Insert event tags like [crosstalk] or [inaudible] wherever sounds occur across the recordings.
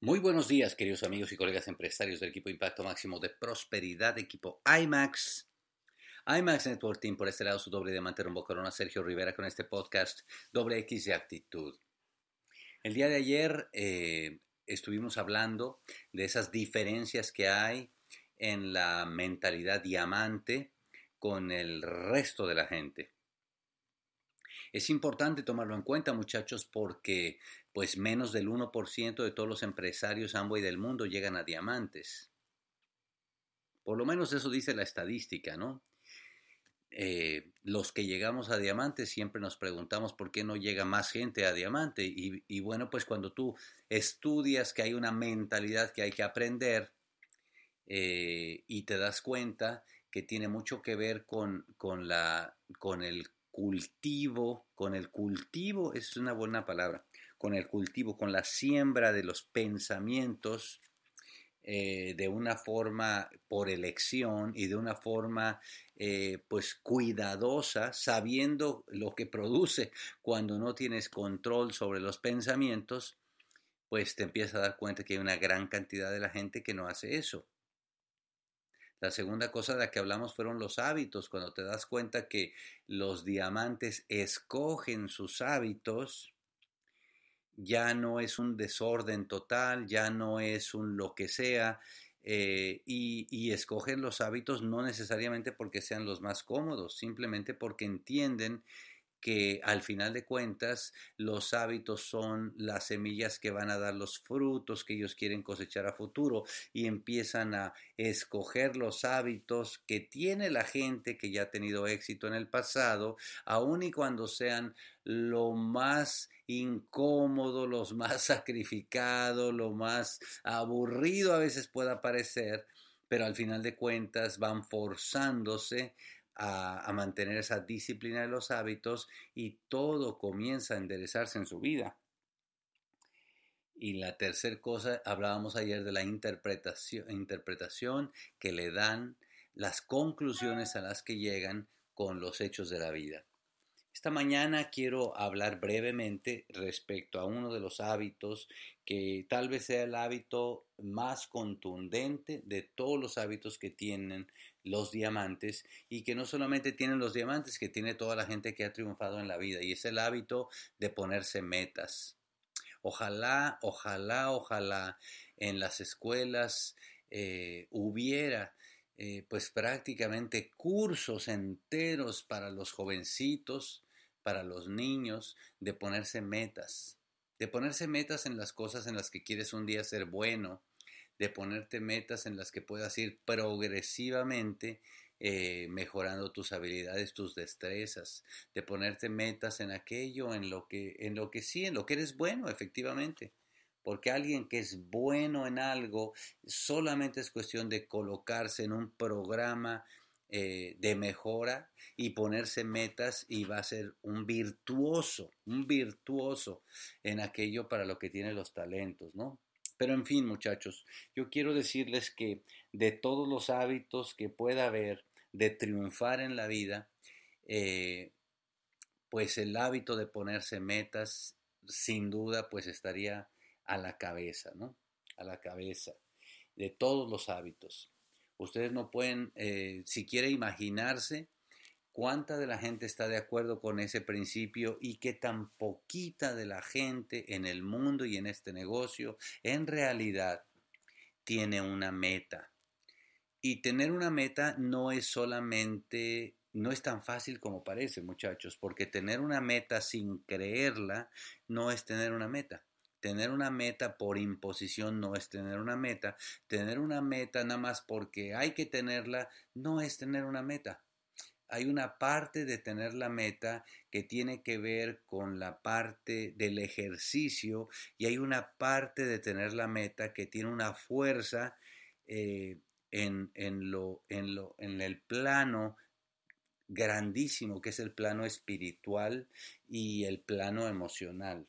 Muy buenos días, queridos amigos y colegas empresarios del equipo Impacto Máximo de Prosperidad, equipo IMAX. IMAX Network Team, por este lado, su doble diamante rumbo corona, Sergio Rivera, con este podcast Doble X de Actitud. El día de ayer eh, estuvimos hablando de esas diferencias que hay en la mentalidad diamante con el resto de la gente. Es importante tomarlo en cuenta, muchachos, porque pues menos del 1% de todos los empresarios Amway del mundo llegan a diamantes. Por lo menos eso dice la estadística, ¿no? Eh, los que llegamos a diamantes siempre nos preguntamos por qué no llega más gente a diamante. Y, bueno, pues cuando tú estudias que hay una mentalidad que hay que aprender eh, y te das cuenta que tiene mucho que ver con, con, la, con el cultivo, con el cultivo, es una buena palabra, con el cultivo, con la siembra de los pensamientos eh, de una forma por elección y de una forma eh, pues cuidadosa, sabiendo lo que produce cuando no tienes control sobre los pensamientos, pues te empiezas a dar cuenta que hay una gran cantidad de la gente que no hace eso. La segunda cosa de la que hablamos fueron los hábitos. Cuando te das cuenta que los diamantes escogen sus hábitos, ya no es un desorden total, ya no es un lo que sea, eh, y, y, escogen los hábitos no necesariamente porque sean los más cómodos, simplemente porque entienden que al final de cuentas los hábitos son las semillas que van a dar los frutos que ellos quieren cosechar a futuro y empiezan a escoger los hábitos que tiene la gente que ya ha tenido éxito en el pasado, aun y cuando sean lo más incómodo, los más [laughs] sacrificados, lo más aburrido a veces pueda parecer, pero al final de cuentas van forzándose a, mantener esa disciplina de los hábitos y todo comienza a enderezarse en su vida. Y la tercera cosa, hablábamos ayer de la interpretación, interpretación que le dan las conclusiones a las que llegan con los hechos de la vida. Esta mañana quiero hablar brevemente respecto a uno de los hábitos que tal vez sea el hábito más contundente de todos los hábitos que tienen los diamantes y que no solamente tienen los diamantes, que tiene toda la gente que ha triunfado en la vida y es el hábito de ponerse metas. Ojalá, ojalá, ojalá en las escuelas eh, hubiera eh, pues prácticamente cursos enteros para los jovencitos, para los niños, de ponerse metas, de ponerse metas en las cosas en las que quieres un día ser bueno, de ponerte metas en las que puedas ir progresivamente eh, mejorando tus habilidades, tus destrezas, de ponerte metas en aquello, en lo que, en lo que sí, en lo que eres bueno, efectivamente. Porque alguien que es bueno en algo solamente es cuestión de colocarse en un programa eh, de mejora y ponerse metas y va a ser un virtuoso, un virtuoso en aquello para lo que tiene los talentos, ¿no? Pero en fin, muchachos, yo quiero decirles que de todos los hábitos que pueda haber de triunfar en la vida, eh, pues el hábito de ponerse metas, sin duda, pues estaría a la cabeza, ¿no? A la cabeza de todos los hábitos. Ustedes no pueden eh, siquiera imaginarse cuánta de la gente está de acuerdo con ese principio y qué tan poquita de la gente en el mundo y en este negocio en realidad tiene una meta. Y tener una meta no es solamente, no es tan fácil como parece, muchachos, porque tener una meta sin creerla no es tener una meta. Tener una meta por imposición no es tener una meta. Tener una meta nada más porque hay que tenerla no es tener una meta hay una parte de tener la meta que tiene que ver con la parte del ejercicio y hay una parte de tener la meta que tiene una fuerza eh, en, lo, en, lo, en el plano grandísimo que es el plano espiritual y el plano emocional.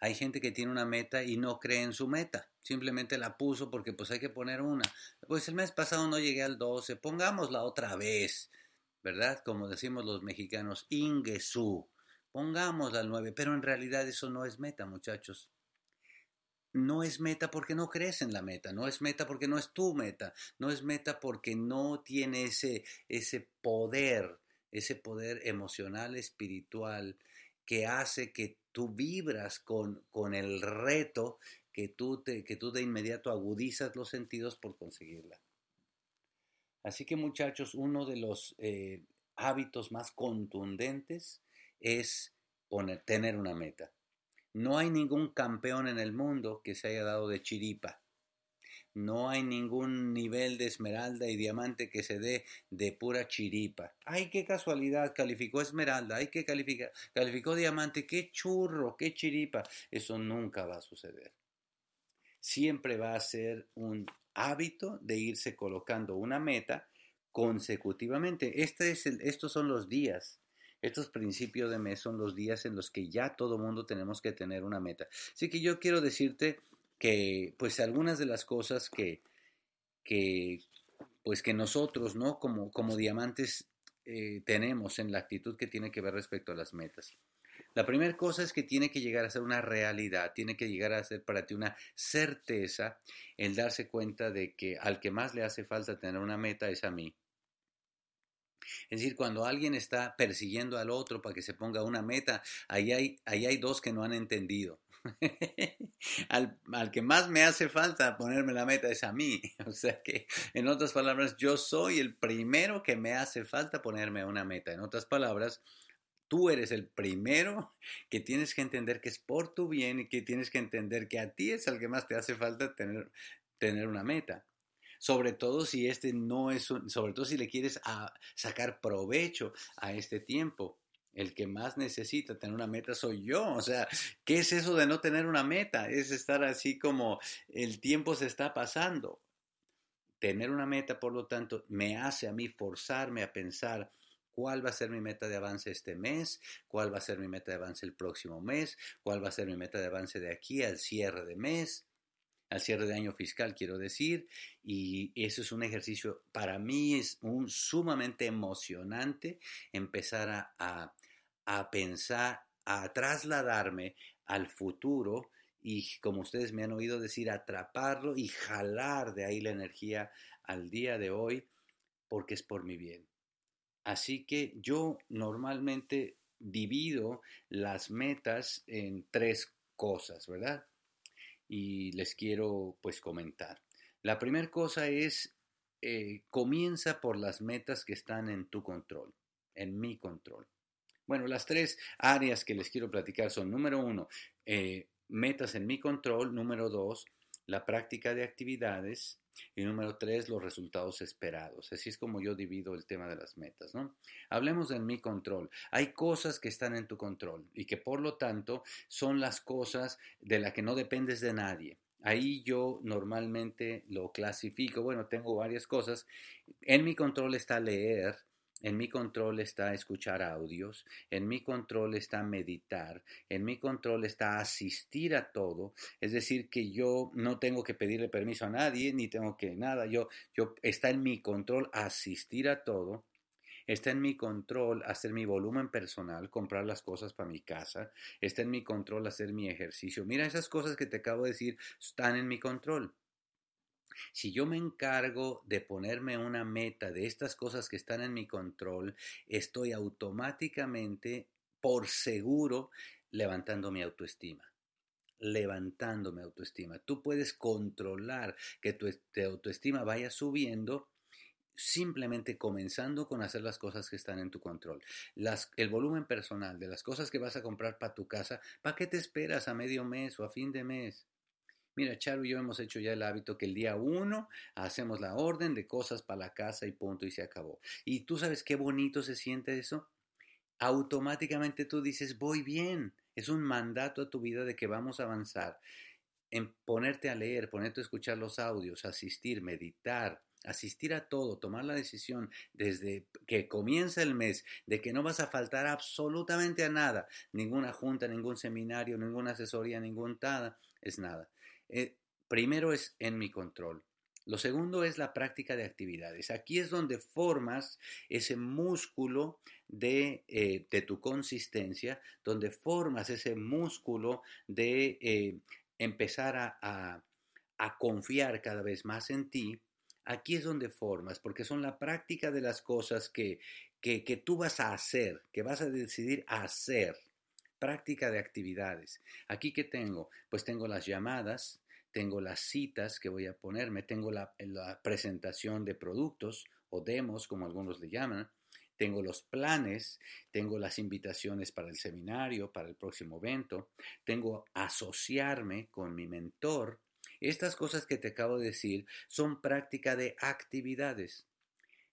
Hay gente que tiene una meta y no cree en su meta. Simplemente la puso porque pues hay que poner una. Pues el mes pasado no llegué al 12, pongámosla otra vez, ¿verdad? Como decimos los mexicanos, Ingesu, pongámosla al 9, pero en realidad eso no es meta, muchachos. no es meta porque no crees en la meta, no es meta porque no es tu meta, no es meta porque no tiene ese, ese poder, ese poder emocional, espiritual, que hace que tú vibras con, con el reto, que tú, te, que tú de inmediato agudizas los sentidos por conseguirla. Así que muchachos, uno de los eh, hábitos más contundentes es tener una meta. No hay ningún campeón en el mundo que se haya dado de chiripa. No hay ningún nivel de esmeralda y diamante que se dé de pura chiripa. Ay, qué casualidad, calificó esmeralda, ay, qué califica, calificó diamante, qué churro, qué chiripa. Eso nunca va a suceder. Siempre va a ser un hábito de irse colocando una meta consecutivamente. Este es el, estos son los días estos principios de mes son los días en los que ya todo mundo tenemos que tener una meta. Así que yo quiero decirte que pues algunas de las cosas que, que pues que nosotros, ¿no? Como, como diamantes eh, tenemos en la actitud que tiene que ver respecto a las metas. La primera cosa es que tiene que llegar a ser una realidad, tiene que llegar a ser para ti una certeza el darse cuenta de que al que más le hace falta tener una meta es a mí. Es decir, cuando alguien está persiguiendo al otro para que se ponga una meta, ahí hay, dos que no han entendido. [laughs] al, al, que más me hace falta ponerme la meta es a mí. [laughs] O sea que, en otras palabras, yo soy el primero que me hace falta ponerme una meta. En otras palabras, tú eres el primero que tienes que entender que es por tu bien y que tienes que entender que a ti es el que más te hace falta tener, tener una meta sobre todo si este no es un, sobre todo si le quieres sacar provecho a este tiempo. El que más necesita tener una meta soy yo. O sea, ¿qué es eso de no tener una meta? Es estar así como el tiempo se está pasando. Tener una meta, por lo tanto, me hace a mí forzarme a pensar cuál va a ser mi meta de avance este mes, cuál va a ser mi meta de avance el próximo mes, cuál va a ser mi meta de avance de aquí al cierre de mes al cierre de año fiscal, quiero decir, y eso es un ejercicio, para mí es un sumamente emocionante empezar a, a pensar, a trasladarme al futuro y, como ustedes me han oído decir, atraparlo y jalar de ahí la energía al día de hoy, porque es por mi bien. Así que yo normalmente divido las metas en tres cosas, ¿verdad? y les quiero pues comentar. La primera cosa es, eh, comienza por las metas que están en tu control, en mi control. Bueno, las tres áreas que les quiero platicar son, número uno, eh, metas en mi control, número dos, la práctica de actividades y número tres, los resultados esperados. Así es como yo divido el tema de las metas, ¿no? Hablemos de mi control. Hay cosas que están en tu control y que por lo tanto son las cosas de las que no dependes de nadie. Ahí yo normalmente lo clasifico. Bueno, tengo varias cosas. En mi control está leer, en mi control está escuchar audios, en mi control está meditar, en mi control está asistir a todo, es decir, que yo no tengo que pedirle permiso a nadie, ni tengo que nada, yo, yo está en mi control asistir a todo, está en mi control hacer mi volumen personal, comprar las cosas para mi casa, está en mi control hacer mi ejercicio. Mira, esas cosas que te acabo de decir están en mi control. Si yo me encargo de ponerme una meta de estas cosas que están en mi control, estoy automáticamente, por seguro, levantando mi autoestima levantando mi autoestima. Tú puedes controlar que tu, autoestima vaya subiendo simplemente comenzando con hacer las cosas que están en tu control. El volumen personal de las cosas que vas a comprar para tu casa, ¿para qué te esperas a medio mes o a fin de mes? Mira, Charo y yo hemos hecho ya el hábito que el día uno hacemos la orden de cosas para la casa y punto y se acabó. Y tú sabes qué bonito se siente eso. Automáticamente tú dices, voy bien. Es un mandato a tu vida de que vamos a avanzar. En ponerte a leer, ponerte a escuchar los audios, asistir, meditar, asistir a todo, tomar la decisión desde que comienza el mes de que no vas a faltar absolutamente a nada, ninguna junta, ningún seminario, ninguna asesoría, ningún tada, es nada. Eh, primero es en mi control. Lo segundo es la práctica de actividades. Aquí es donde formas ese músculo de, eh, de tu consistencia, donde formas ese músculo de, eh, empezar a, a confiar cada vez más en ti, aquí es donde formas, porque son la práctica de las cosas que, que, que, tú vas a hacer, que vas a decidir hacer. Práctica de actividades. Aquí que tengo, pues tengo las llamadas, tengo las citas que voy a ponerme, tengo la, la presentación de productos o demos, como algunos le llaman, tengo los planes, tengo las invitaciones para el seminario, para el próximo evento, tengo asociarme con mi mentor. Estas cosas que te acabo de decir son práctica de actividades.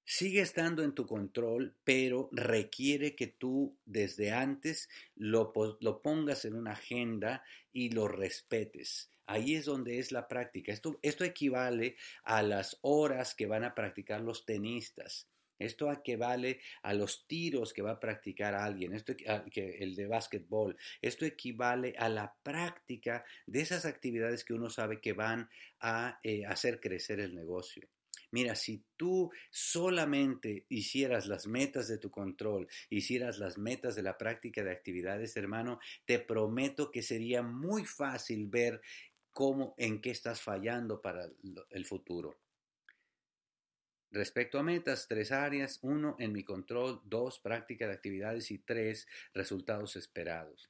Sigue estando en tu control, pero requiere que tú desde antes lo, lo, pongas en una agenda y lo respetes. Ahí es donde es la práctica. Esto, esto equivale a las horas que van a practicar los tenistas. Esto equivale a los tiros que va a practicar alguien, esto, el de básquetbol. Esto equivale a la práctica de esas actividades que uno sabe que van a eh, hacer crecer el negocio. Mira, si tú solamente hicieras las metas de tu control, hicieras las metas de la práctica de actividades, hermano, te prometo que sería muy fácil ver cómo, en qué estás fallando para el futuro. Respecto a metas, tres áreas. Uno, en mi control. Dos, práctica de actividades. Y tres, resultados esperados.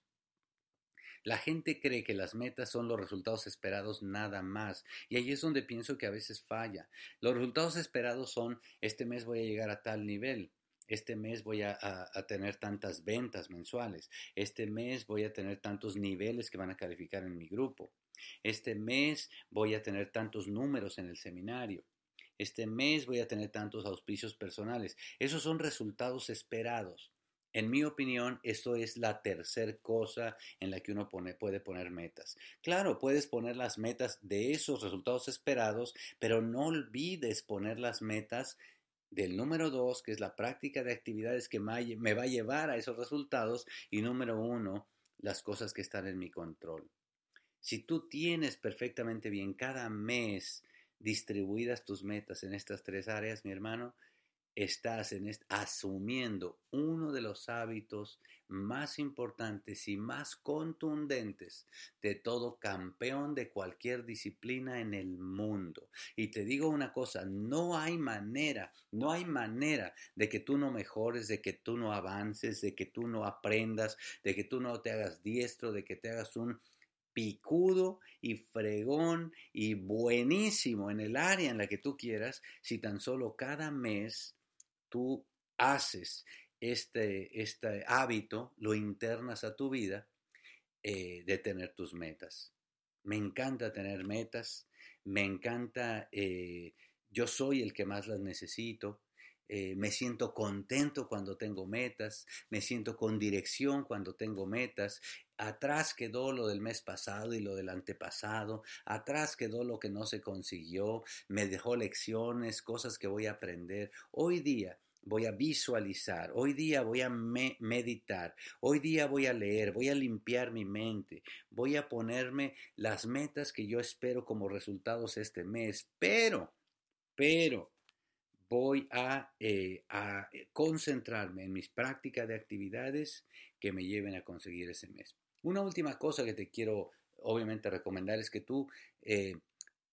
La gente cree que las metas son los resultados esperados nada más. Y ahí es donde pienso que a veces falla. Los resultados esperados son, este mes voy a llegar a tal nivel. Este mes voy a, a, tener tantas ventas mensuales. Este mes voy a tener tantos niveles que van a calificar en mi grupo. Este mes voy a tener tantos números en el seminario. Este mes voy a tener tantos auspicios personales. Esos son resultados esperados. En mi opinión, esto es la tercera cosa en la que uno puede poner metas. Claro, puedes poner las metas de esos resultados esperados, pero no olvides poner las metas del número dos, que es la práctica de actividades que me va a llevar a esos resultados, y número uno, las cosas que están en mi control. Si tú tienes perfectamente bien cada mes distribuidas tus metas en estas tres áreas, mi hermano, estás en asumiendo uno de los hábitos más importantes y más contundentes de todo campeón de cualquier disciplina en el mundo. Y te digo una cosa, no hay manera, no hay manera de que tú no mejores, de que tú no avances, de que tú no aprendas, de que tú no te hagas diestro, de que te hagas un picudo y fregón y buenísimo en el área en la que tú quieras, si tan solo cada mes tú haces este, este hábito, lo internas a tu vida eh, de tener tus metas. Me encanta tener metas, me encanta, eh, yo soy el que más las necesito, eh, me siento contento cuando tengo metas, me siento con dirección cuando tengo metas. Atrás quedó lo del mes pasado y lo del antepasado, atrás quedó lo que no se consiguió, me dejó lecciones, cosas que voy a aprender. Hoy día voy a visualizar, hoy día voy a meditar, hoy día voy a leer, voy a limpiar mi mente, voy a ponerme las metas que yo espero como resultados este mes, pero, pero, voy a, eh, a, eh, concentrarme en mis prácticas de actividades que me lleven a conseguir ese mes. Una última cosa que te quiero obviamente recomendar es que tú eh,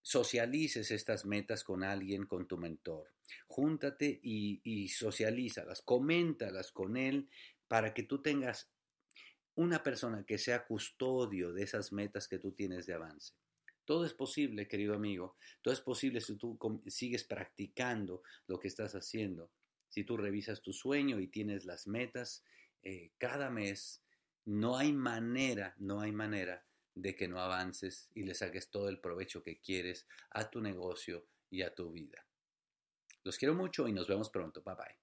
socialices estas metas con alguien, con tu mentor. Júntate y, socialízalas, coméntalas con él para que tú tengas una persona que sea custodio de esas metas que tú tienes de avance. Todo es posible, querido amigo. Todo es posible si tú sigues practicando lo que estás haciendo. Si tú revisas tu sueño y tienes las metas eh, cada mes, no hay manera, no hay manera de que no avances y le saques todo el provecho que quieres a tu negocio y a tu vida. Los quiero mucho y nos vemos pronto. Bye bye.